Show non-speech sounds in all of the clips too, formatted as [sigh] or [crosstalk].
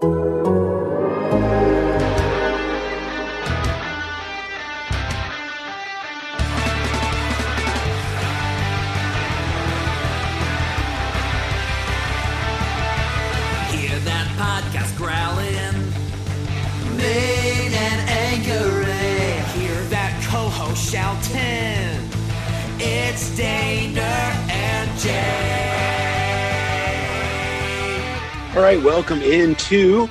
Thank you. All right, welcome into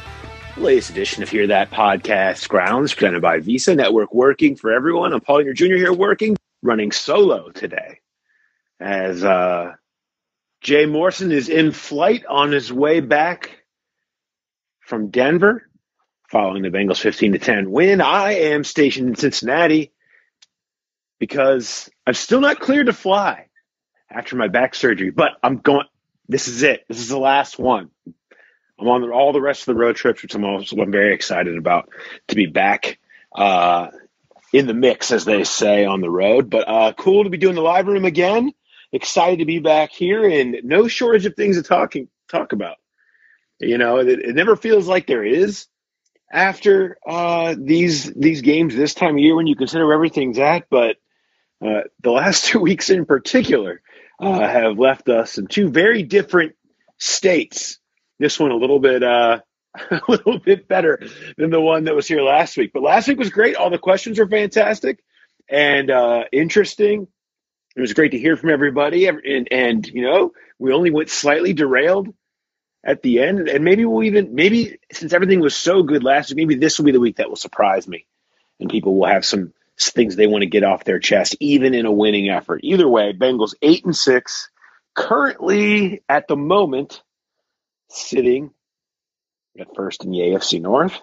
the latest edition of Hear That Podcast Grounds, presented by Visa Network Working for Everyone. I'm Paul Jr. here working, running solo today. As uh, Jay Morrison is in flight on his way back from Denver following the Bengals 15 to 10 win. I am stationed in Cincinnati because I'm still not cleared to fly after my back surgery, but I'm going. This is it. This is the last one. I'm on the, all the rest of the road trips, which I'm also I'm very excited about to be back uh, in the mix, as they say, on the road. But uh, cool to be doing the live room again. Excited to be back here, and no shortage of things to talking talk about. You know, it, it never feels like there is after uh, these these games this time of year when you consider where everything's at. But uh, the last [laughs] two weeks in particular uh, have left us in two very different states. This one a little bit uh, [laughs] a little bit better than the one that was here last week. But last week was great. All the questions were fantastic and uh, interesting. It was great to hear from everybody, and, and you know we only went slightly derailed at the end, and maybe we'll even maybe since everything was so good last week, maybe this will be the week that will surprise me, and people will have some things they want to get off their chest, even in a winning effort. Either way, Bengals eight and six, currently at the moment sitting at first in the AFC North,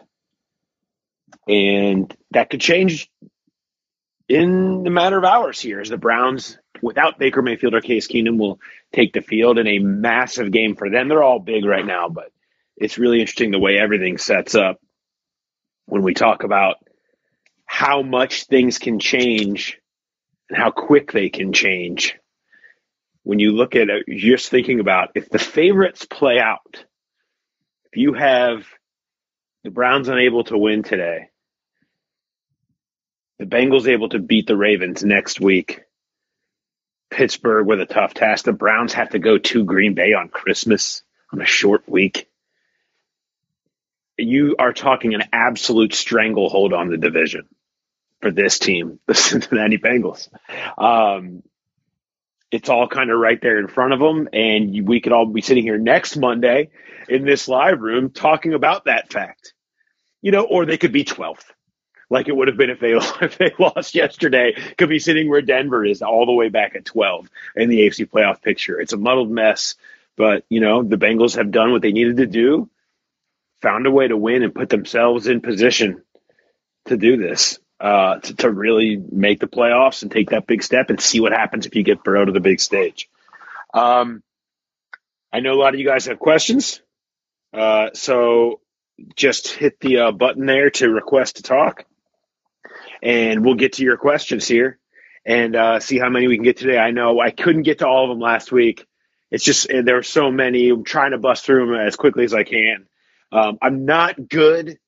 and that could change in the matter of hours here as the Browns, without Baker Mayfield or Case Keenum, will take the field in a massive game for them. They're all big right now, but it's really interesting the way everything sets up when we talk about how much things can change and how quick they can change. When you look at it, you're just thinking about if the favorites play out, if you have the Browns unable to win today, the Bengals able to beat the Ravens next week, Pittsburgh with a tough task, the Browns have to go to Green Bay on Christmas on a short week. You are talking an absolute stranglehold on the division for this team, [laughs] the Cincinnati Bengals. Um, it's all kind of right there in front of them, and we could all be sitting here next Monday in this live room talking about that fact. You know, or they could be 12th, like it would have been if they [laughs] if they lost yesterday. Could be sitting where Denver is, all the way back at 12 in the AFC playoff picture. It's a muddled mess, but you know the Bengals have done what they needed to do, found a way to win, and put themselves in position to do this uh, to, to really make the playoffs and take that big step and see what happens if you get Burrow to the big stage. Um, I know a lot of you guys have questions, uh, so just hit the uh, button there to request to talk, and we'll get to your questions here and uh, see how many we can get today. I know I couldn't get to all of them last week. It's just there are so many. I'm trying to bust through them as quickly as I can. Um, I'm not good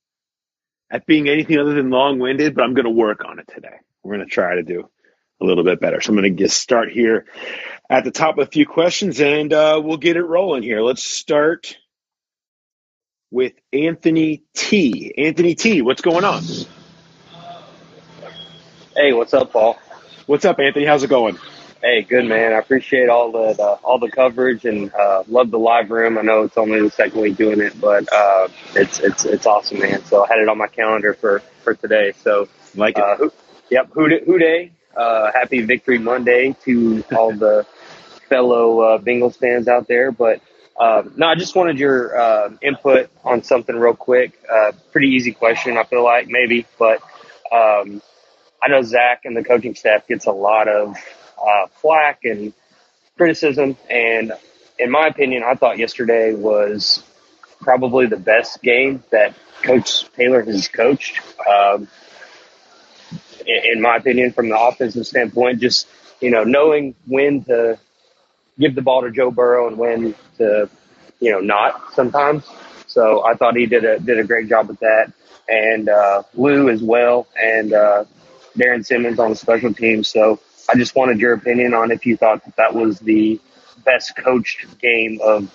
at being anything other than long winded, but I'm going to work on it today. We're going to try to do a little bit better. So I'm going to just start here at the top with a few questions and uh, we'll get it rolling here. Let's start with Anthony T. Anthony T, what's going on? Hey, what's up, Paul? What's up, Anthony? How's it going? Hey, good man. I appreciate all the, the all the coverage and uh, love the live room. I know it's only the second week doing it, but uh, it's it's it's awesome, man. So I had it on my calendar for for today. So like it. Uh, who, yep, who who day? Uh, happy Victory Monday to [laughs] all the fellow uh, Bengals fans out there. But Uh, no, I just wanted your uh, input on something real quick. Uh, pretty easy question, I feel like maybe, but um, I know Zach and the coaching staff gets a lot of uh, flack and criticism, and in my opinion, I thought yesterday was probably the best game that Coach Taylor has coached. Um, in, my opinion, from the offensive standpoint, just you know knowing when to give the ball to Joe Burrow and when to you know not sometimes. So I thought he did a did a great job with that, and uh, Lou as well, and uh, Darrin Simmons on the special team. So I just wanted your opinion on if you thought that that was the best coached game of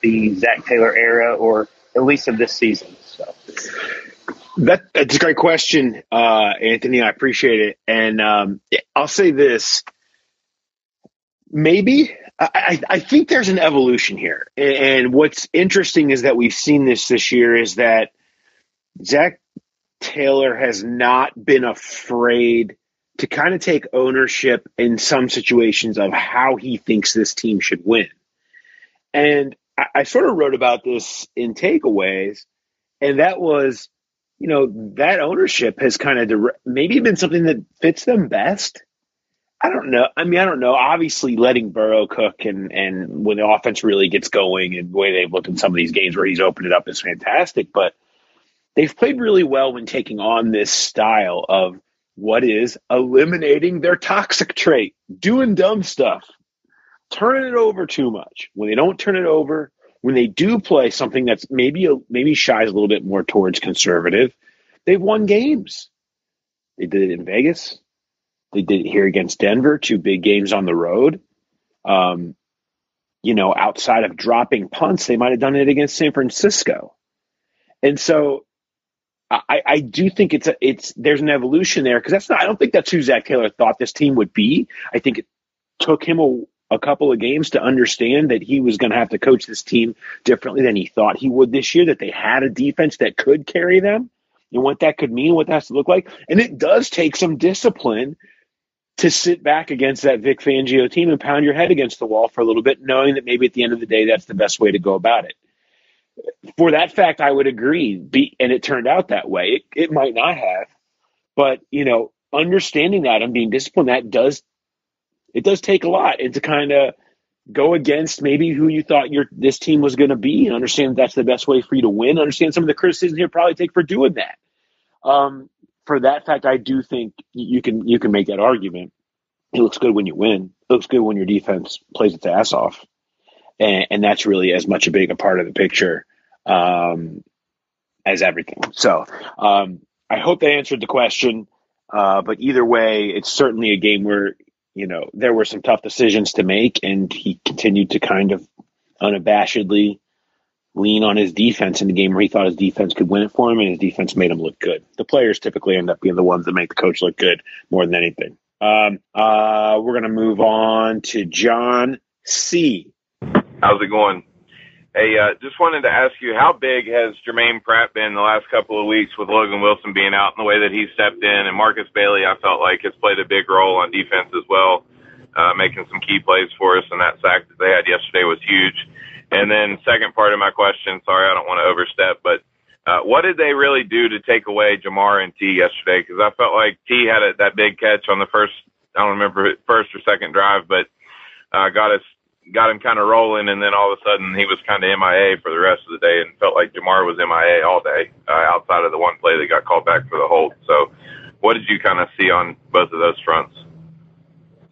the Zach Taylor era, or at least of this season. So. That, that's a great question, uh, Anthony. I appreciate it. And um, I'll say this maybe. I, I, think there's an evolution here. And what's interesting is that we've seen this this year is that Zach Taylor has not been afraid to kind of take ownership in some situations of how he thinks this team should win. And I, I sort of wrote about this in takeaways, and that was, you know, that ownership has kind of dire- maybe been something that fits them best. I don't know. I mean, I don't know. Obviously, letting Burrow cook and and when the offense really gets going and the way they've looked in some of these games where he's opened it up is fantastic. But they've played really well when taking on this style of what is eliminating their toxic trait, doing dumb stuff, turning it over too much. When they don't turn it over, when they do play something that's maybe maybe shies a little bit more towards conservative, they've won games. They did it in Vegas. They did it here against Denver, two big games on the road. Um, you know, outside of dropping punts, they might have done it against San Francisco. And so I, I do think it's a, it's there's an evolution there because that's not I don't think that's who Zach Taylor thought this team would be. I think it took him a, a couple of games to understand that he was going to have to coach this team differently than he thought he would this year. That they had a defense that could carry them and what that could mean, what that has to look like, and it does take some discipline to sit back against that Vic Fangio team and pound your head against the wall for a little bit, knowing that maybe at the end of the day that's the best way to go about it for that fact, I would agree. Be, and it turned out that way. It, it might not have, but you know, understanding that and being disciplined, that does it does take a lot, and to kind of go against maybe who you thought your this team was going to be, and understand that's the best way for you to win. Understand some of the criticism you probably take for doing that. Um, for that fact, I do think you can you can make that argument. It looks good when you win. It looks good when your defense plays its ass off and, and that's really as much a big a part of the picture um, as everything. So um, I hope that answered the question. Uh, but either way, it's certainly a game where you know there were some tough decisions to make, and he continued to kind of unabashedly lean on his defense in the game where he thought his defense could win it for him, and his defense made him look good. The players typically end up being the ones that make the coach look good more than anything. Um, uh, we're going to move on to John C. How's it going? Hey, uh, just wanted to ask you, how big has Jermaine Pratt been the last couple of weeks with Logan Wilson being out and the way that he stepped in? And Markus Bailey, I felt like has played a big role on defense as well, uh, making some key plays for us. And that sack that they had yesterday was huge. And then second part of my question, sorry, I don't want to overstep, but uh, what did they really do to take away Ja'Marr and T yesterday? Because I felt like T had a, that big catch on the first, I don't remember first or second drive, but uh, got us got him kind of rolling, and then all of a sudden he was kind of MIA for the rest of the day, and felt like Ja'Marr was MIA all day, uh, outside of the one play that got called back for the hold. So, what did you kind of see on both of those fronts?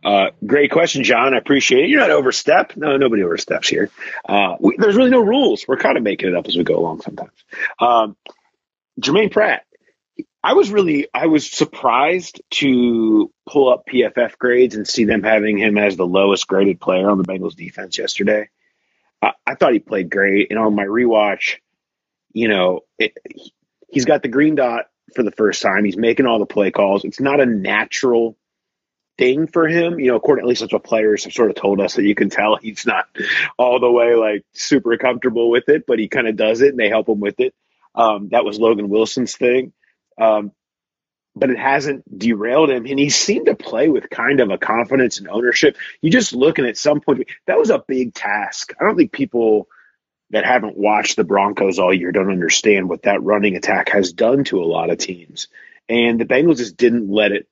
Uh, great question, John. I appreciate it. You're not overstep. No, nobody oversteps here. Uh, we, there's really no rules. We're kind of making it up as we go along sometimes. Um, Jermaine Pratt, I was really I was surprised to pull up PFF grades and see them having him as the lowest graded player on the Bengals defense yesterday. I, I thought he played great, and on my rewatch, you know, it, he's got the green dot for the first time. He's making all the play calls. It's not a natural thing for him. You know, according at least that's what players have sort of told us that you can tell [laughs] he's not all the way like super comfortable with it, but he kind of does it and they help him with it. Um, that was Logan Wilson's thing. Um, but it hasn't derailed him. And he seemed to play with kind of a confidence and ownership. You just looking at some point, that was a big task. I don't think people that haven't watched the Broncos all year don't understand what that running attack has done to a lot of teams. And the Bengals just didn't let it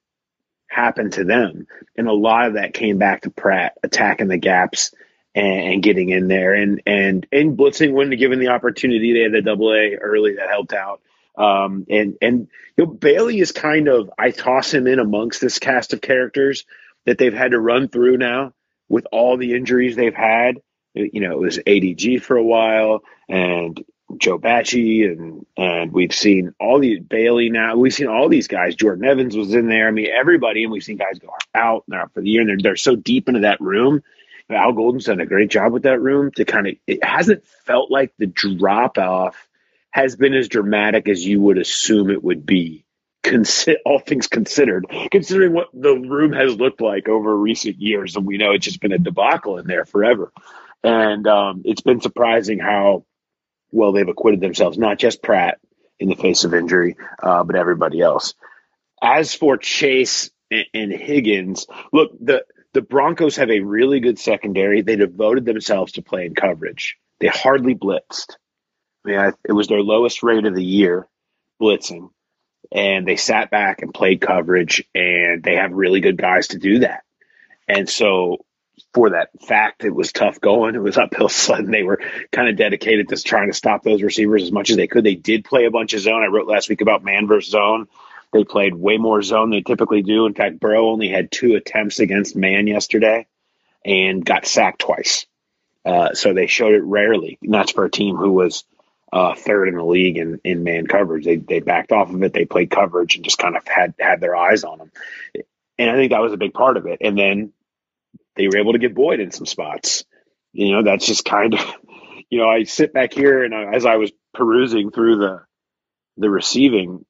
happen to them. And a lot of that came back to Pratt attacking the gaps and, and getting in there and and and blitzing when given the opportunity. They had the double A early that helped out. Um, and and you know Bailey is kind of I toss him in amongst this cast of characters that they've had to run through now with all the injuries they've had. You know, it was ADG for a while and Joe Bachie and and we've seen all these Bailey now. We've seen all these guys. Jordan Evans was in there. I mean, everybody, and we've seen guys go out out for the year, and they're they're so deep into that room. Al Golden's done a great job with that room to kind of. It hasn't felt like the drop off has been as dramatic as you would assume it would be. Consi- [laughs] all things considered, considering what the room has looked like over recent years, and we know it's just been a debacle in there forever. And um, it's been surprising how well they've acquitted themselves, not just Pratt in the face of injury, uh, but everybody else. As for Chase and, and Higgins, look, the the Broncos have a really good secondary. They devoted themselves to playing coverage. They hardly blitzed. I mean, I, it was their lowest rate of the year blitzing, and they sat back and played coverage, and they have really good guys to do that. And so, for that fact, it was tough going. It was uphill [laughs] sledding. They were kind of dedicated to trying to stop those receivers as much as they could. They did play a bunch of zone. I wrote last week about man versus zone. They played way more zone than they typically do. In fact, Burrow only had two attempts against man yesterday and got sacked twice. Uh, so they showed it rarely. And that's for a team who was uh, third in the league in, in man coverage. They they backed off of it. They played coverage and just kind of had had their eyes on them. And I think that was a big part of it. And then they were able to get Boyd in some spots. You know, that's just kind of, [laughs] you know, I sit back here and I, as I was perusing through the the receiving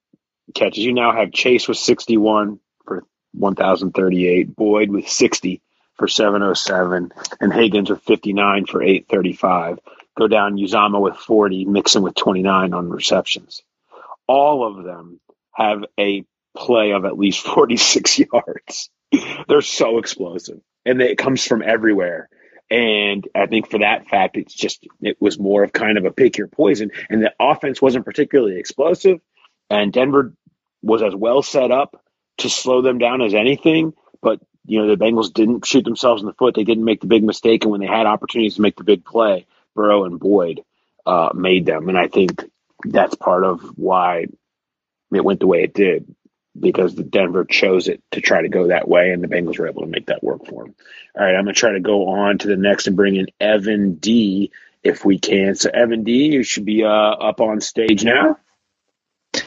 catches, you now have Chase with 61 for 1,038, Boyd with 60 for 707, and Higgins with 59 for 835 go down Uzomah with 40, Mixon with 29 on receptions. All of them have a play of at least [laughs] 46 [laughs] yards. They're so explosive and it comes from everywhere. And I think for that fact, it's just, it was more of kind of a pick your poison. And the offense wasn't particularly explosive. And Denver was as well set up to slow them down as anything. But, you know, the Bengals didn't shoot themselves in the foot. They didn't make the big mistake. And when they had opportunities to make the big play, Burrow and Boyd uh, made them, and I think that's part of why it went the way it did because the Denver chose it to try to go that way, and the Bengals were able to make that work for them. All right, I'm going to try to go on to the next and bring in Evan D if we can. So, Evan D, you should be uh, up on stage now.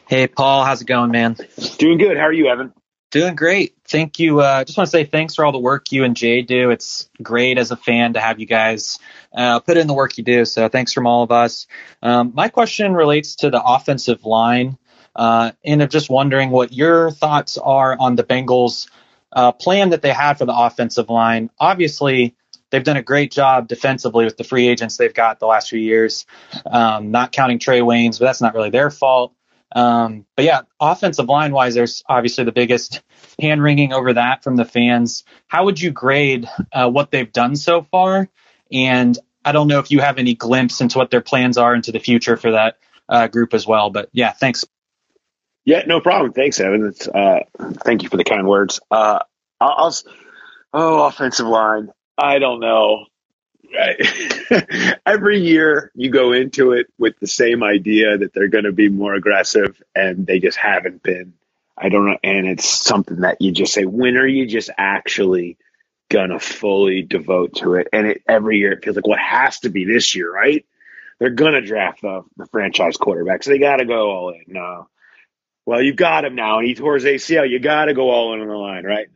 Hey, Paul, how's it going, man? Doing good. How are you, Evan? Doing great. Thank you. Uh, just want to say thanks for all the work you and Jay do. It's great as a fan to have you guys uh, put in the work you do. So thanks from all of us. Um, my question relates to the offensive line. Uh, and I'm just wondering what your thoughts are on the Bengals' uh, plan that they have for the offensive line. Obviously, they've done a great job defensively with the free agents they've got the last few years, um, not counting Trae Waynes, but that's not really their fault. Um, but yeah, offensive line wise, there's obviously the biggest hand wringing over that from the fans. How would you grade uh, what they've done so far? And I don't know if you have any glimpse into what their plans are into the future for that uh, group as well. But yeah, thanks. Yeah, no problem. Thanks, Evan. It's, uh, thank you for the kind words. Uh, I'll, I'll, oh, offensive line. I don't know. Right. [laughs] Every year you go into it with the same idea that they're going to be more aggressive, and they just haven't been. I don't know. And it's something that you just say, when are you just actually going to fully devote to it? And it, every year it feels like what well, has to be this year, right? They're going to draft the, the franchise quarterback, so they got to go all in. No. Well, you've got him now, and he tore his ACL. You got to go all in on the line, right?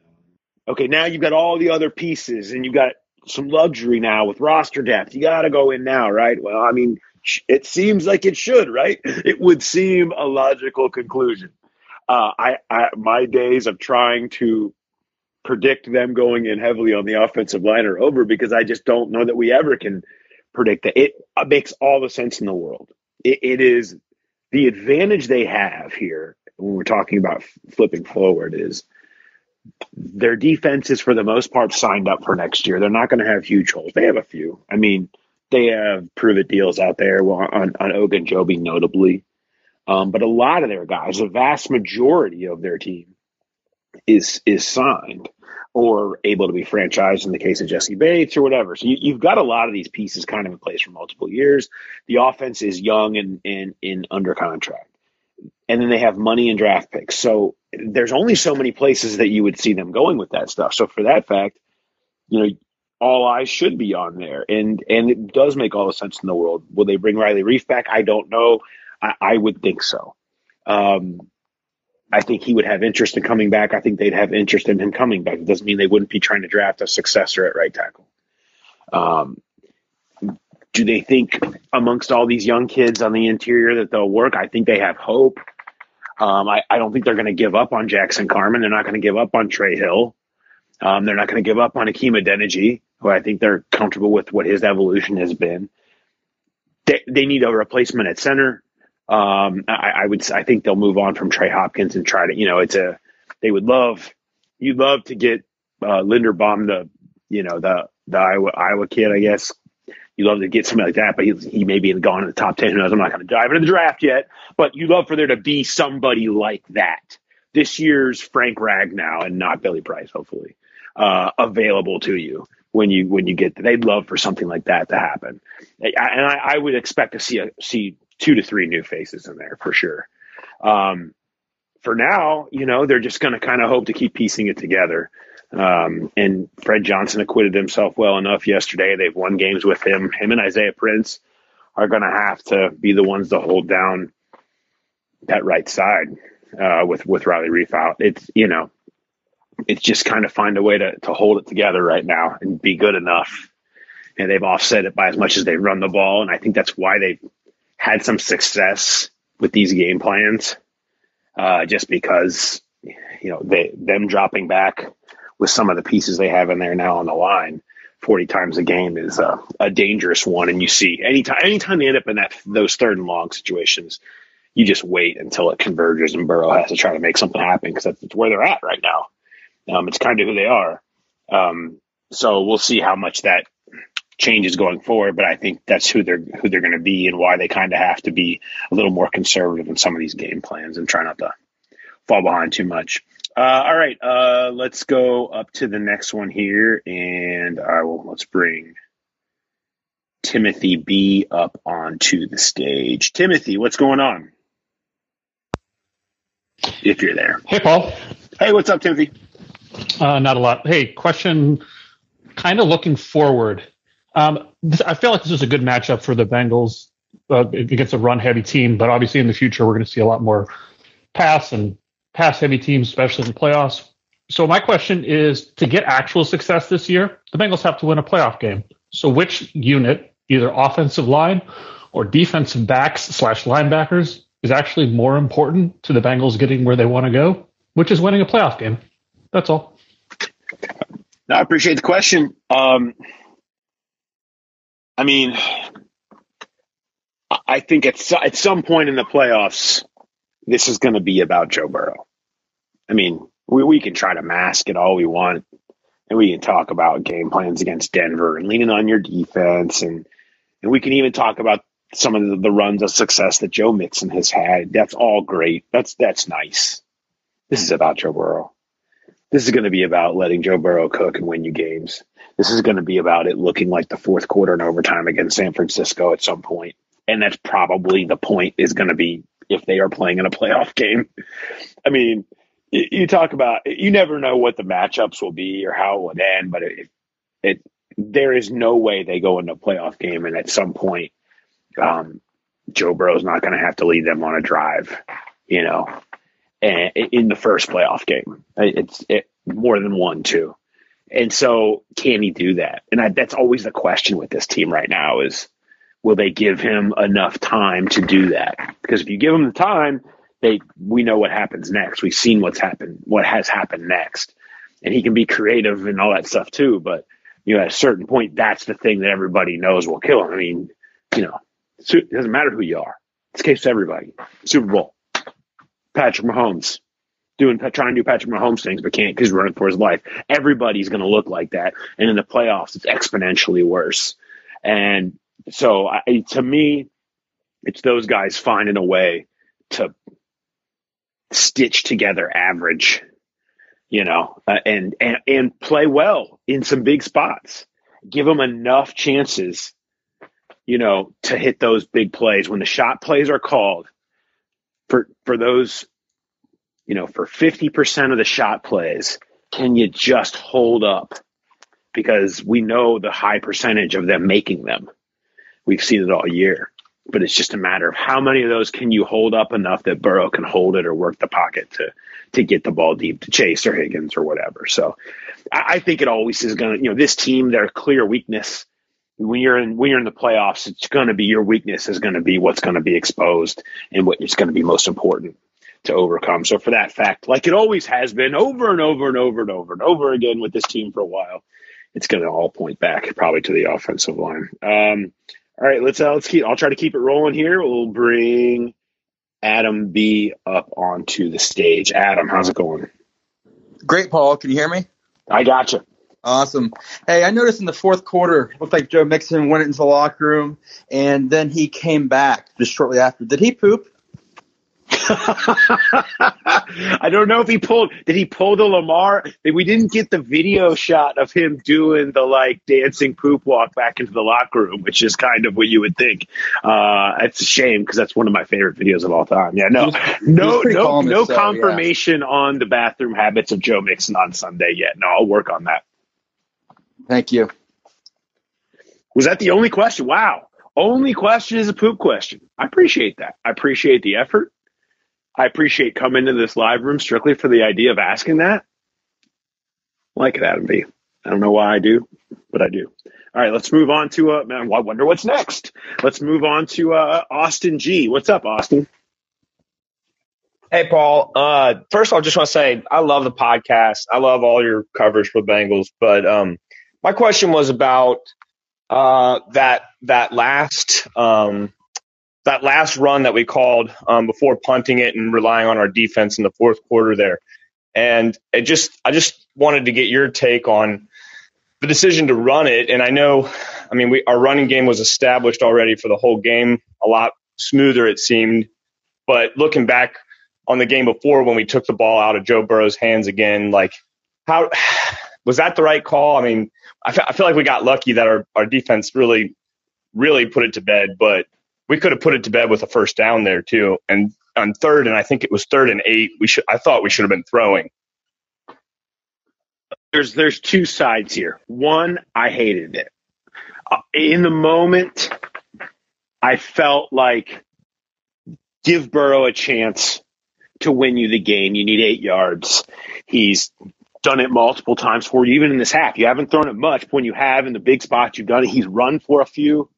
Okay, now you've got all the other pieces, and you got some luxury now with roster depth. You got to go in now, right? Well, I mean, it seems like it should, right? [laughs] It would seem a logical conclusion. Uh, I, I, my days of trying to predict them going in heavily on the offensive line are over because I just don't know that we ever can predict that. It makes all the sense in the world. it, it is the advantage they have here when we're talking about flipping forward is their defense is for the most part signed up for next year. They're not going to have huge holes. They have a few. I mean, they have prove it deals out there on on Ogunjobi notably, um, but a lot of their guys, the vast majority of their team, is is signed or able to be franchised in the case of Jessie Bates or whatever. So you, have got a lot of these pieces kind of in place for multiple years. The offense is young and and in under contract, and then they have money and draft picks. So there's only so many places that you would see them going with that stuff. So for that fact, you know, all eyes should be on there, and and it does make all the sense in the world. Will they bring Riley Reiff back? I don't know. I, I would think so. Um, I think he would have interest in coming back. I think they'd have interest in him coming back. It doesn't mean they wouldn't be trying to draft a successor at right tackle. Um, do they think amongst all these young kids on the interior that they'll work? I think they have hope. Um, I, I, don't think they're going to give up on Jackson Carman. They're not going to give up on Trey Hill. Um, they're not going to give up on Hakeem Adeniji, who I think they're comfortable with what his evolution has been. They, they need a replacement at center. Um, I, I, would, I think they'll move on from Trey Hopkins and try to, you know, it's a, they would love, you'd love to get uh, Linderbaum, the, you know, the the Iowa Iowa kid, I guess. You love to get somebody like that, but he, he may be gone in the top ten. Who knows? I'm not going to dive into the draft yet, but you love for there to be somebody like that this year's Frank Ragnow and not Billy Price, hopefully, uh, available to you when you when you get. They'd love for something like that to happen, and I, I would expect to see a see two to three new faces in there for sure. Um, for now, you know, they're just going to kind of hope to keep piecing it together. Um, and Fred Johnson acquitted himself well enough yesterday. They've won games with him. Him and Isaiah Prince are going to have to be the ones to hold down that right side uh, with with Riley Reiff out. It's you know, it's just kind of find a way to to hold it together right now and be good enough. And they've offset it by as much as they run the ball, and I think that's why they've had some success with these game plans. Uh, just because you know they them dropping back with some of the pieces they have in there now on the line, 40 times a game is a, a dangerous one. And you see anytime, anytime they end up in that, those third and long situations, you just wait until it converges and Burrow has to try to make something happen because that's where they're at right now. Um, it's kind of who they are. Um, so we'll see how much that changes going forward, but I think that's who they're who they're going to be and why they kind of have to be a little more conservative in some of these game plans and try not to fall behind too much. Uh, all right, uh, let's go up to the next one here, and I will let's bring Timothy B up onto the stage. Timothy, what's going on? If you're there. Hey, Paul. Hey, what's up, Timothy? Uh, not a lot. Hey, question. Kind of looking forward. Um, I feel like this is a good matchup for the Bengals uh, against a run-heavy team, but obviously in the future we're going to see a lot more pass and pass heavy teams, especially in the playoffs. So my question is to get actual success this year, the Bengals have to win a playoff game. So which unit, either offensive line or defensive backs slash linebackers, is actually more important to the Bengals getting where they want to go, which is winning a playoff game? That's all. I appreciate the question. Um, I mean, I think at at some point in the playoffs, this is going to be about Joe Burrow. I mean, we, we can try to mask it all we want, and we can talk about game plans against Denver and leaning on your defense, and and we can even talk about some of the, the runs of success that Joe Mixon has had. That's all great. That's that's nice. This is about Joe Burrow. This is going to be about letting Joe Burrow cook and win you games. This is going to be about it looking like the fourth quarter and overtime against San Francisco at some point. And that's probably the point is going to be if they are playing in a playoff [laughs] game. I mean, you talk about you never know what the matchups will be or how it would end, but it, it there is no way they go into a playoff game and at some point, um, Joe Burrow's not going to have to lead them on a drive, you know, and in the first playoff game, it's it, more than one too, and so can he do that? And I, that's always the question with this team right now is will they give him enough time to do that? Because if you give him the time, they we know what happens next. We've seen what's happened, what has happened next, and he can be creative and all that stuff too. But you know, at a certain point, that's the thing that everybody knows will kill him. I mean, you know, it doesn't matter who you are. It's case to everybody. Super Bowl, Patrick Mahomes doing trying to do Patrick Mahomes things, but can't because he's running for his life. Everybody's going to look like that, and in the playoffs, it's exponentially worse. And so I, to me, it's those guys finding a way to stitch together average, you know, uh, and, and and play well in some big spots. Give them enough chances, you know, to hit those big plays when the shot plays are called. For for those, you know, for fifty percent of the shot plays, can you just hold up? Because we know the high percentage of them making them. We've seen it all year but it's just a matter of how many of those can you hold up enough that Burrow can hold it or work the pocket to to get the ball deep to Chase or Higgins or whatever. So I, I think it always is going to, you know, this team, their clear weakness when you're in when you're in the playoffs, it's going to be your weakness is going to be what's going to be exposed and what is going to be most important to overcome. So for that fact, like it always has been over and over and over and over and over again with this team for a while, it's going to all point back probably to the offensive line. Um, all right, let's uh, let's keep. I'll try to keep it rolling here. We'll bring Adam B up onto the stage. Adam, how's it going? Great, Paul. Can you hear me? I got you. Awesome. Hey, I noticed in the fourth quarter, looked like Joe Mixon went into the locker room, and then he came back just shortly after. Did he poop? [laughs] I don't know if he pulled. Did he pull the Lamar? We didn't get the video shot of him doing the like dancing poop walk back into the locker room, which is kind of what you would think. Uh, it's a shame because that's one of my favorite videos of all time. Yeah, no, no, no, no so, confirmation yeah. on the bathroom habits of Joe Mixon on Sunday yet. No, I'll work on that. Thank you. Was that the only question? Wow. Only question is a poop question. I appreciate that. I appreciate the effort. I appreciate coming to this live room strictly for the idea of asking that. Like it, Adam B. I don't know why I do, but I do. All right, let's move on to uh man, I wonder what's next. Let's move on to uh Austin G. What's up, Austin? Hey Paul. Uh first of all, I just want to say I love the podcast. I love all your coverage for Bengals, but um my question was about uh that that last um that last run that we called um, before punting it and relying on our defense in the fourth quarter there. And it just, I just wanted to get your take on the decision to run it. And I know, I mean, we, our running game was established already for the whole game, a lot smoother it seemed. But looking back on the game before when we took the ball out of Joe Burrow's hands again, like how was that the right call? I mean, I, f- I feel like we got lucky that our, our defense really, really put it to bed. But we could have put it to bed with a first down there too. And on third, and I think it was third and eight, we should I thought we should have been throwing. There's there's two sides here. One, I hated it. Uh, in the moment, I felt like give Burrow a chance to win you the game. You need eight yards. He's done it multiple times for you, even in this half. You haven't thrown it much. But when you have in the big spots, you've done it. He's run for a few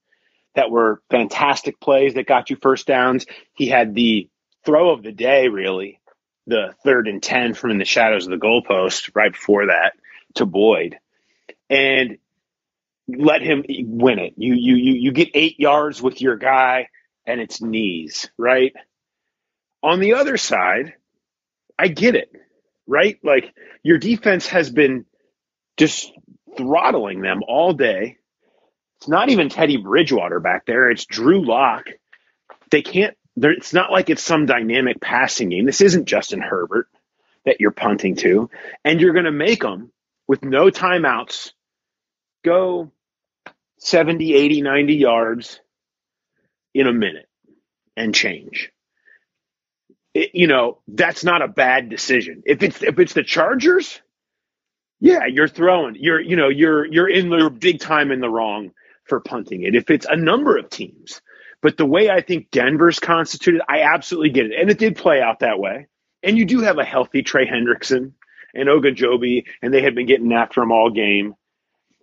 that were fantastic plays that got you first downs. He had the throw of the day, really, the third and 10 from in the shadows of the goalpost right before that to Boyd. And let him win it. You you you you get 8 yards with your guy and it's knees, right? On the other side, I get it. Right? Like your defense has been just throttling them all day it's not even Teddy Bridgewater back there. It's Drew Lock. They can't. It's not like it's some dynamic passing game. This isn't Justin Herbert that you're punting to, and you're going to make them with no timeouts go 70, 80, 90 yards in a minute and change. It, you know, that's not a bad decision. If it's if it's the Chargers, yeah, you're throwing. You're you know, you're you're in the big time in the wrong for punting it if it's a number of teams. But the way I think Denver's constituted, I absolutely get it. And it did play out that way. And you do have a healthy Trey Hendrickson and Ogunjobi, and they had been getting after him all game.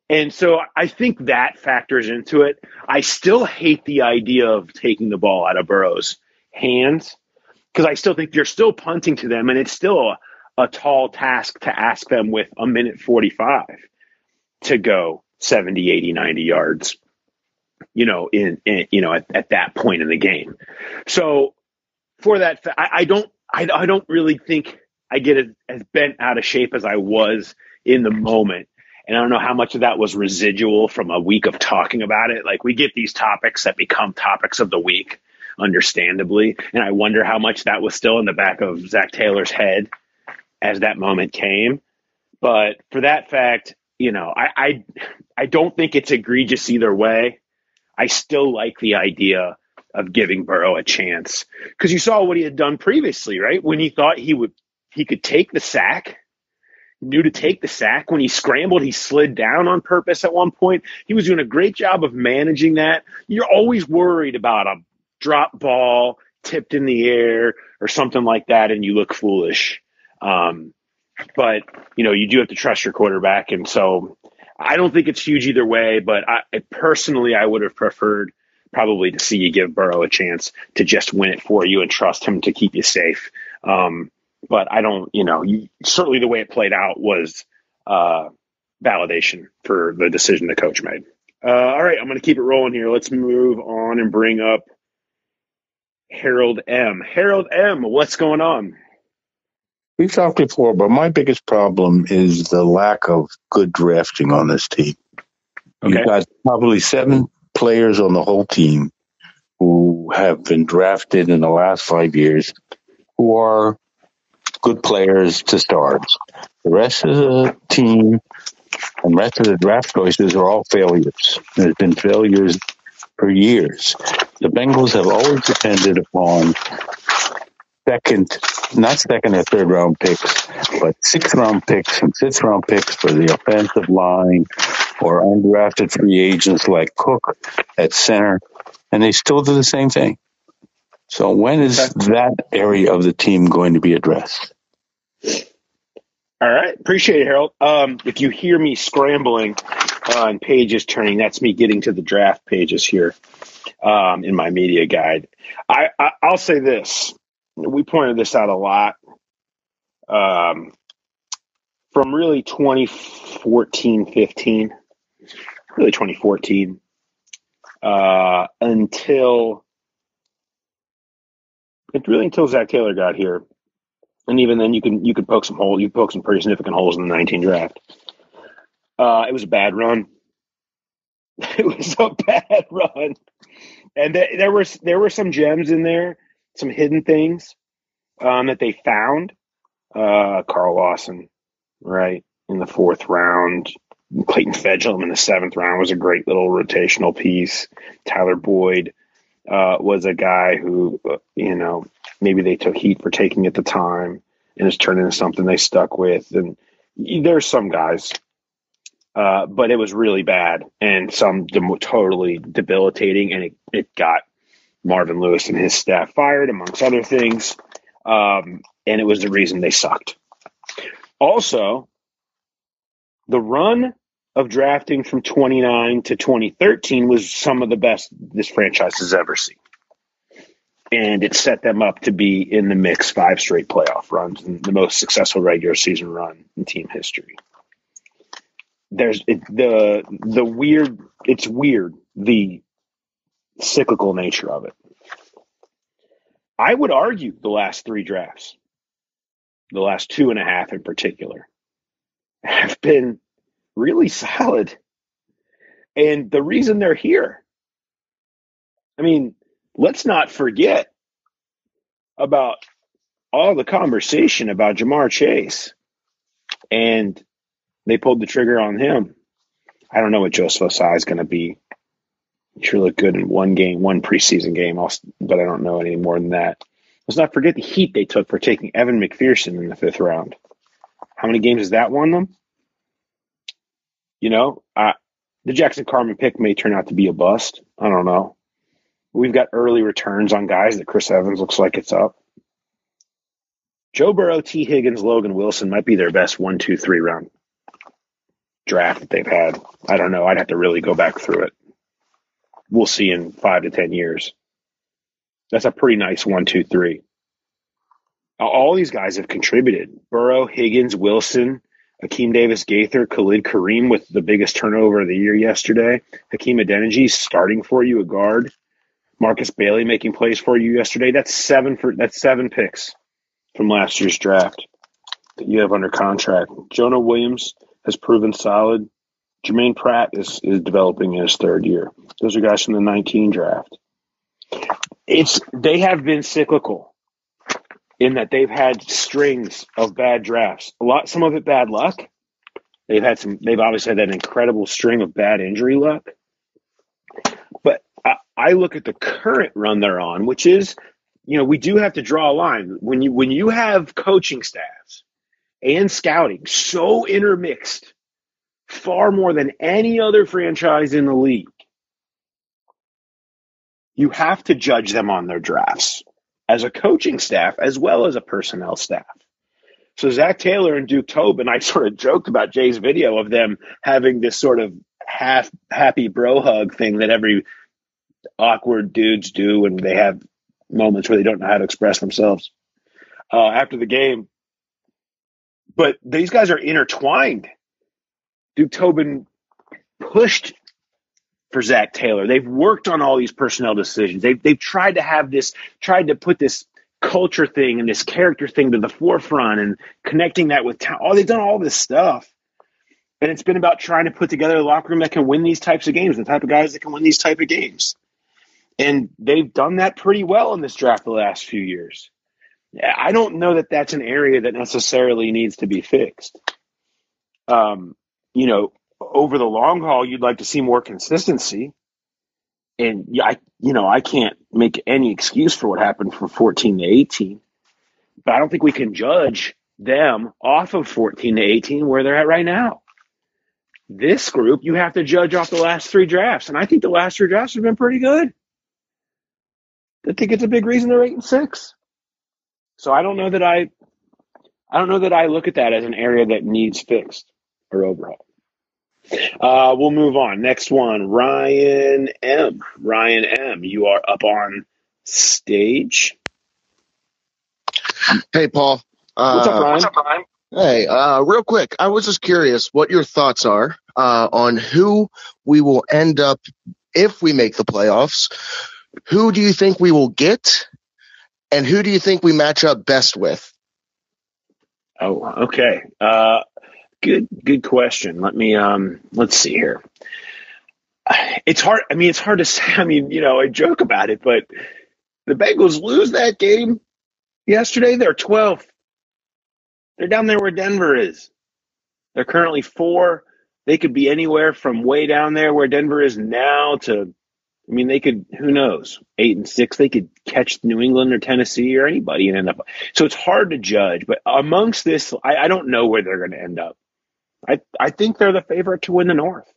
And so I think that factors into it. I still hate the idea of taking the ball out of Burrow's hands because I still think you're still punting to them, and it's still a, a tall task to ask them with a minute 45 to go 70, 80, 90 yards, you know, in, in you know, at, at, that point in the game. So for that, I, I don't, I, I, don't really think I get as, as bent out of shape as I was in the moment. And I don't know how much of that was residual from a week of talking about it. Like we get these topics that become topics of the week, understandably. And I wonder how much that was still in the back of Zach Taylor's head as that moment came. But for that fact, you know, I, I, I don't think it's egregious either way. I still like the idea of giving Burrow a chance because you saw what he had done previously, right? When he thought he would, he could take the sack, knew to take the sack. When he scrambled, he slid down on purpose at one point. He was doing a great job of managing that. You're always worried about a drop ball tipped in the air or something like that, and you look foolish. Um, but you know, you do have to trust your quarterback, and so I don't think it's huge either way. But I personally, I would have preferred probably to see you give Burrow a chance to just win it for you and trust him to keep you safe. Um, but I don't, you know, you, certainly the way it played out was uh, validation for the decision the coach made. Uh, all right, I'm going to keep it rolling here. Let's move on and bring up Harold M. Harold M. What's going on? We've talked before, but my biggest problem is the lack of good drafting on this team. Okay. You've got probably seven players on the whole team who have been drafted in the last five years who are good players to start. The rest of the team and rest of the draft choices are all failures. There's been failures for years. The Bengals have always depended upon second, not second or third round picks, but sixth round picks and sixth round picks for the offensive line or undrafted free agents like Cook at center, and they still do the same thing. So when is that area of the team going to be addressed? All right, appreciate it, Harold. Um, if you hear me scrambling uh, and pages turning, that's me getting to the draft pages here um, in my media guide. I, I I'll say this: we pointed this out a lot um, from really 2014, 15, really 2014 uh, until really until Zach Taylor got here, and even then you can you could poke some holes. You poke some pretty significant holes in the 19 draft. Uh, it was a bad run. [laughs] It was a bad run, and th- there was there were some gems in there, some hidden things um, that they found. Uh, Carl Lawson, right in the fourth round. Clayton Fejedelem in the seventh round was a great little rotational piece. Tyler Boyd uh, was a guy who, uh, you know, maybe they took heat for taking at the time and it's turned into something they stuck with. And there's some guys uh, but it was really bad and some dem- totally debilitating, and it, it got Marvin Lewis and his staff fired, amongst other things. Um, and it was the reason they sucked. Also, the run of drafting from 29 to 2013 was some of the best this franchise has ever seen. And it set them up to be in the mix five straight playoff runs and the most successful regular season run in team history there's it, the the weird it's weird the cyclical nature of it i would argue the last three drafts the last two and a half in particular have been really solid and the reason they're here i mean let's not forget about all the conversation about Ja'Marr Chase and they pulled the trigger on him. I don't know what Joseph Ossai is going to be. Sure looked good in one game, one preseason game, but I don't know any more than that. Let's not forget the heat they took for taking Evan McPherson in the fifth round. How many games has that won them? You know, the Jackson Carman pick may turn out to be a bust. I don't know. We've got early returns on guys that Chris Evans looks like it's up. Joe Burrow, T. Higgins, Logan Wilson might be their best one, two, three round draft that they've had. I don't know. I'd have to really go back through it. We'll see in five to 10 years. That's a pretty nice one, two, three. All these guys have contributed. Burrow, Higgins, Wilson, Akeem Davis Gaither, Khalid Kareem with the biggest turnover of the year yesterday. Hakeem Adeniji starting for you a guard. Markus Bailey making plays for you yesterday. That's seven for that's seven picks from last year's draft that you have under contract. Jonah Williams has proven solid. Jermaine Pratt is, is developing in his third year. Those are guys from the 19 draft. It's they have been cyclical in that they've had strings of bad drafts. A lot, some of it bad luck. They've had some. They've obviously had that incredible string of bad injury luck. But I, I look at the current run they're on, which is, you know, we do have to draw a line when you when you have coaching staffs and scouting so intermixed, far more than any other franchise in the league. You have to judge them on their drafts as a coaching staff as well as a personnel staff. So Zac Taylor and Duke Tobin, I [laughs] sort of joked about Jay's video of them having this sort of half happy bro hug thing that every awkward dudes do when they have moments where they don't know how to express themselves uh, after the game. But these guys are intertwined. Duke Tobin pushed for Zac Taylor. They've worked on all these personnel decisions. They've they've tried to have this, tried to put this culture thing and this character thing to the forefront and connecting that with talent. Oh, they've done all this stuff. And it's been about trying to put together a locker room that can win these types of games, the type of guys that can win these type of games. And they've done that pretty well in this draft the last few years. I don't know that that's an area that necessarily needs to be fixed. Um, you know, over the long haul, you'd like to see more consistency. And I, you know, I can't make any excuse for what happened from 14 to 18, but I don't think we can judge them off of 14 to 18 where they're at right now. This group, you have to judge off the last three drafts, and I think the last three drafts have been pretty good. I think it's a big reason they're eight and six. So I don't know that I, I don't know that I look at that as an area that needs fixed or overhaul. Uh, we'll move on. Next one, Ryan M. Ryan M. You are up on stage. Hey, Paul. Uh, What's up, Ryan? What's up, Ryan? Hey, uh, real quick, I was just curious what your thoughts are uh, on who we will end up if we make the playoffs. Who do you think we will get, and who do you think we match up best with? Oh, okay. Uh, good, good question. Let me um, let's see here. It's hard. I mean, it's hard to say. [laughs] I mean, you know, I joke about it, but the Bengals lose that game yesterday. They're 12th. They're down there where Denver is. They're currently four. They could be anywhere from way down there where Denver is now to, I mean, they could, who knows, eight and six. They could catch New England or Tennessee or anybody and end up. So it's hard to judge. But amongst this, I, I don't know where they're going to end up. I, I think they're the favorite to win the North,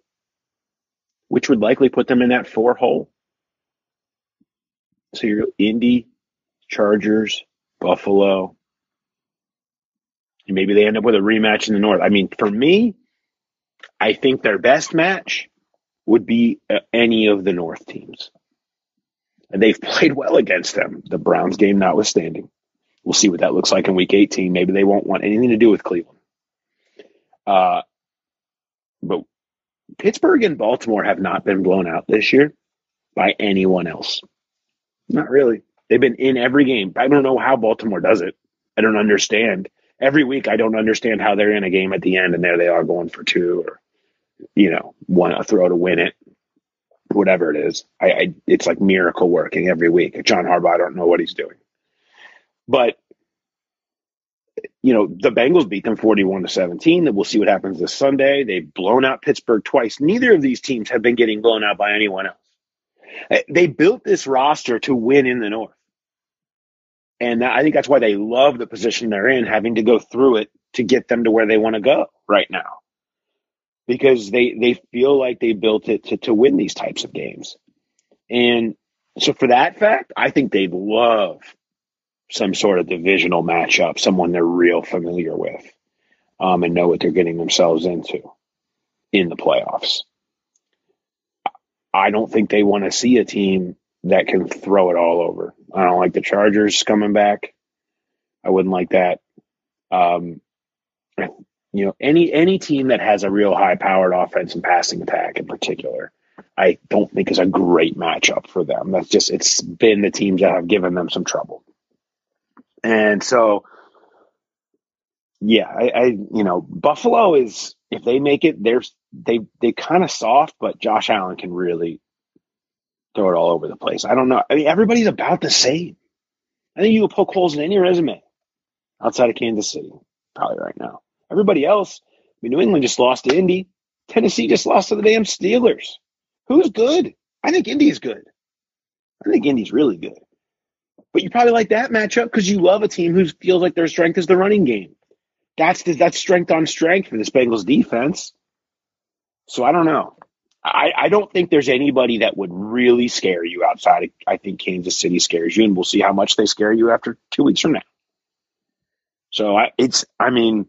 which would likely put them in that four hole. So you're Indy, Chargers, Buffalo, and maybe they end up with a rematch in the North. I mean, for me, I think their best match would be uh, any of the North teams. And they've [laughs] played well against them, the Browns game notwithstanding. We'll see what that looks like in week 18. Maybe they won't want anything to do with Cleveland. Uh, but Pittsburgh and Baltimore have not been blown out this year by anyone else. Not really. They've been in every game. I don't know how Baltimore does it. I don't understand every week I don't understand how they're in a game at the end and there they are going for two or you know one a throw to win it, whatever it is. I, I it's like miracle working every week. John Harbaugh, I don't know what he's doing, but you know the Bengals beat them forty-one to seventeen. That we'll see what happens this Sunday. They've blown out Pittsburgh twice. Neither of these teams have been getting blown out by anyone else. Eh, they built this roster to win in the North. And I think that's why they love the position they're in, having to go through it to get them to where they want to go right now. Because they, they feel like they built it to, to win these types of games. And so for that fact, I think they'd love some sort of divisional matchup, someone they're real familiar with, um, and know what they're getting themselves into in the playoffs. I don't think they want to see a team that can throw it all over. I don't like the Chargers coming back. I wouldn't like that. Um, you know, any any team that has a real high powered offense and passing attack in particular, I don't think is a great matchup for them. That's just it's been the teams that have given them some trouble. And so yeah, I, I you know Buffalo is if they make it, they're they they kind of soft, but Josh Allen can really throw it all over the place. I don't know. I mean, everybody's about the same. I think you can poke holes in any resume outside of Kansas City, probably right now. Everybody else, I mean, New England just lost to Indy. Tennessee just lost to the damn Steelers. Who's good? I think Indy's good. I think Indy's really good. But you probably like that matchup because you love a team who feels like their strength is the running game. That's that's strength on strength for this Bengals defense. So I don't know. I, I don't think there's anybody that would really scare you outside. Of, I think Kansas City scares you, and we'll see how much they scare you after two weeks from now. So I, it's, I mean,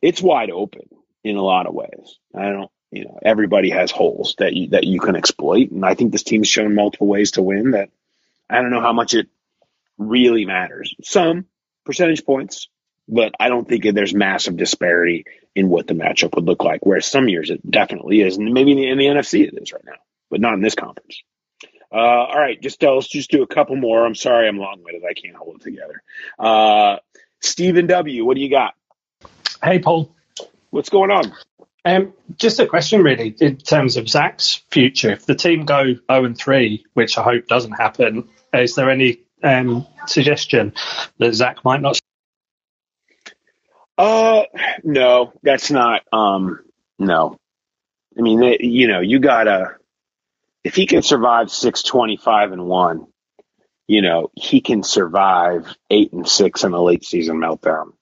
it's wide open in a lot of ways. I don't, you know, everybody has holes that you that you can exploit, and I think this team's shown multiple ways to win. That I don't know how much it really matters. Some percentage points, but I don't think there's massive disparity in what the matchup would look like. Whereas some years it definitely is, and maybe in the, in the NFC it is right now, but not in this conference. Uh, all right, just uh, let's just do a couple more. I'm sorry, I'm long winded. I can't hold it together. Uh, Stephen W, what do you got? Hey, Paul. What's going on? Um, just a question, really, in terms of Zac's future. If the team go 0 and 3, which I hope doesn't happen, is there any um, suggestion that Zac might not? Uh, no, that's not. Um, no. I mean, they, you know, you gotta. If he can survive six twenty-five and one, you know, he can survive eight and six in a late season meltdown,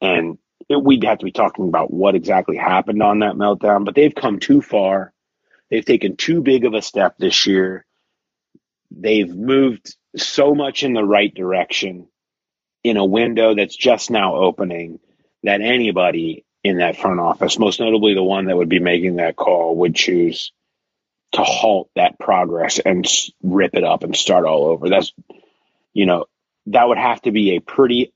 and it, we'd have to be talking about what exactly happened on that meltdown. But they've come too far. They've taken too big of a step this year. They've moved so much in the right direction in a window that's just now opening that anybody in that front office, most notably the one that would be making that call, would choose to halt that progress and rip it up and start all over. That's, you know, that would have to be a pretty,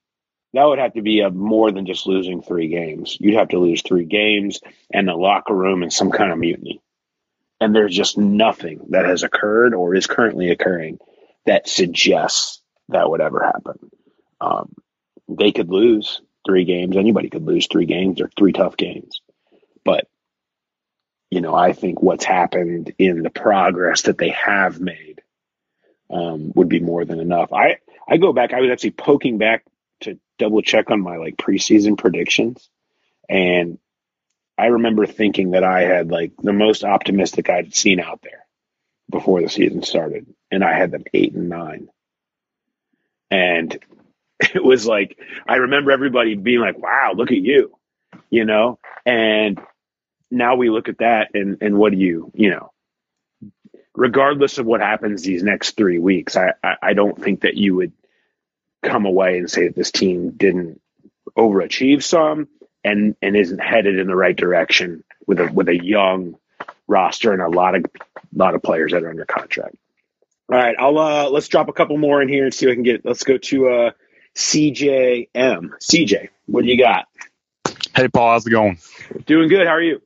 that would have to be a more than just losing three games. You'd have to lose three games and the locker room and some kind of mutiny. And there's just nothing that has occurred or is currently occurring that suggests that would ever happen. Um, they could lose three games. Anybody could lose three games or three tough games. But, you know, I think what's happened in the progress that they have made um, would be more than enough. I, I go back, I was actually poking back to double check on my like preseason predictions. And I remember thinking that I had like the most optimistic I'd seen out there before the season started. And I had them eight and nine. And [laughs] it was like I remember everybody being like, "Wow, look at you," you know. And now we look at that, and and what do you, you know, regardless of what happens these next three weeks, I I, I don't think that you would come away and say that this team didn't overachieve some and and isn't headed in the right direction with a with a young roster and a lot of lot of players that are under contract. All right, I'll uh let's drop a couple more in here and see if I can get. Let's go to uh CJM. CJ, what do you got? Hey, Paul, how's it going? Doing good. How are you?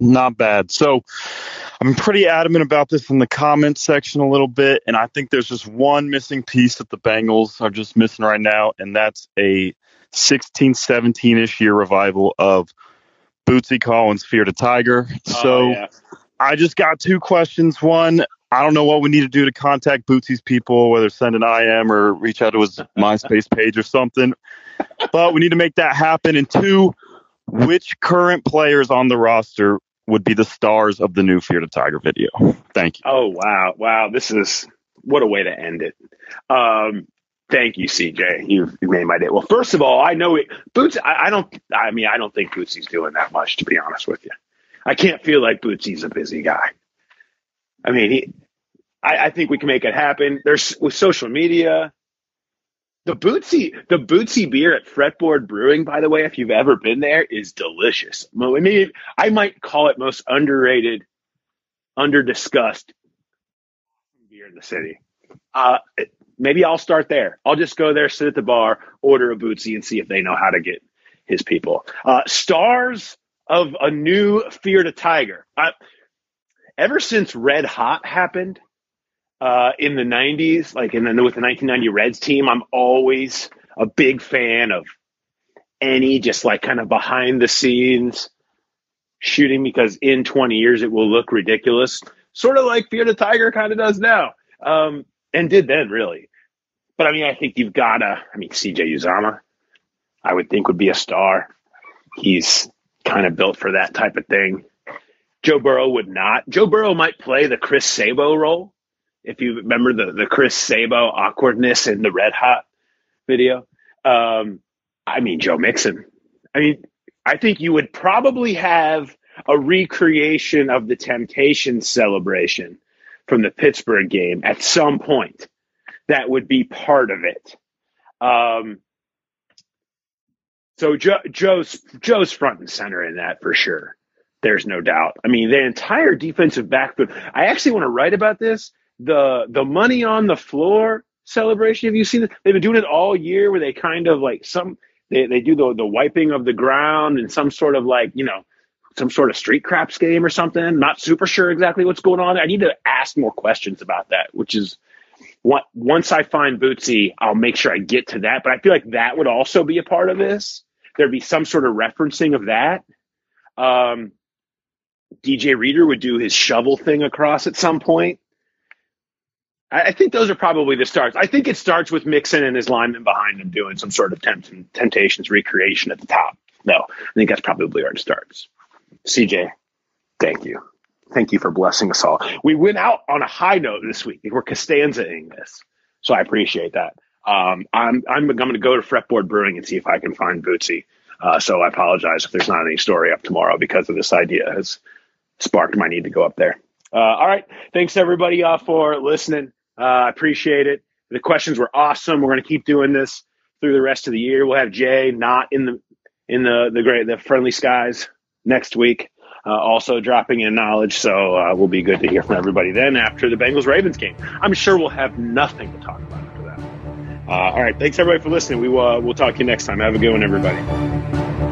Not bad. So, I'm pretty adamant about this in the comments section a little bit, and I think there's just one missing piece that the Bengals are just missing right now, and that's a 16, 17 ish year revival of Bootsy Collins' Fear the Tiger. Oh, So, yeah. I just got two questions. One, I don't know what we need to do to contact Bootsy's people, whether send an IM or reach out to his MySpace page or something. But we need to make that happen. And two, which current players on the roster would be the stars of the new Fear the Tiger video? Thank you. Oh wow, wow! This is what a way to end it. Um, thank you, CJ. You've you made my day. Well, first of all, I know it, Boots. I, I don't. I mean, I don't think Bootsy's doing that much, to be honest with you. I can't feel like Bootsy's a busy guy. I mean, he. I, I think we can make it happen. There's with social media. The Bootsy, the Bootsy beer at Fretboard Brewing, by the way, if you've ever been there, is delicious. I mean, I might call it most underrated, under discussed beer in the city. Uh, maybe I'll start there. I'll just go there, sit at the bar, order a Bootsy, and see if they know how to get his people. Uh, stars of a new Fear the Tiger. I, ever since Red Hot happened uh, in the '90s, like in the with the 1990 Reds team, I'm always a big fan of any just like kind of behind the scenes shooting because in 20 years it will look ridiculous, sort of like Fear the Tiger kind of does now, um, and did then really. But I mean, I think you've got to. I mean, CJ Uzomah, I would think would be a star. He's kind of built for that type of thing. Joe Burrow would not. Joe Burrow might play the Chris Sabo role. If you remember the, the Chris Sabo awkwardness in the Red Hot video. Um, I mean, Joe Mixon. I mean, I think you would probably have a recreation of the temptation celebration from the Pittsburgh game at some point. That would be part of it. Um, so Joe, Joe's Joe's front and center in that for sure. There's no doubt. I mean, the entire defensive backfield. I actually want to write about this. The the money on the floor celebration. Have you seen it? They've been doing it all year, where they kind of like some they they do the the wiping of the ground and some sort of like you know some sort of street craps game or something. Not super sure exactly what's going on. I need to ask more questions about that, which is once I find Bootsy, I'll make sure I get to that. But I feel like that would also be a part of this. There'd be some sort of referencing of that. Um, DJ Reader would do his shovel thing across at some point. I, I think those are probably the starts. I think it starts with Mixon and his lineman behind him doing some sort of tempt- temptations recreation at the top. No, I think that's probably where it starts. CJ, thank you. Thank you for blessing us all. We went out on a high note this week. We're Costanza-ing this. So I appreciate that. Um, I'm, I'm, going to go to Fretboard Brewing and see if I can find Bootsy. Uh, so I apologize if there's not any story up tomorrow because of this idea has sparked my need to go up there. Uh, all right. Thanks everybody uh, for listening. I appreciate it. The questions were awesome. We're going to keep doing this through the rest of the year. We'll have Jay not in the in the the great the friendly skies next week. Uh, also dropping in knowledge, so uh, we'll be good to hear from everybody then after the Bengals Ravens game. I'm sure we'll have nothing to talk about after that. Uh, all right, thanks everybody for listening. We will we'll talk to you next time. Have a good one, everybody.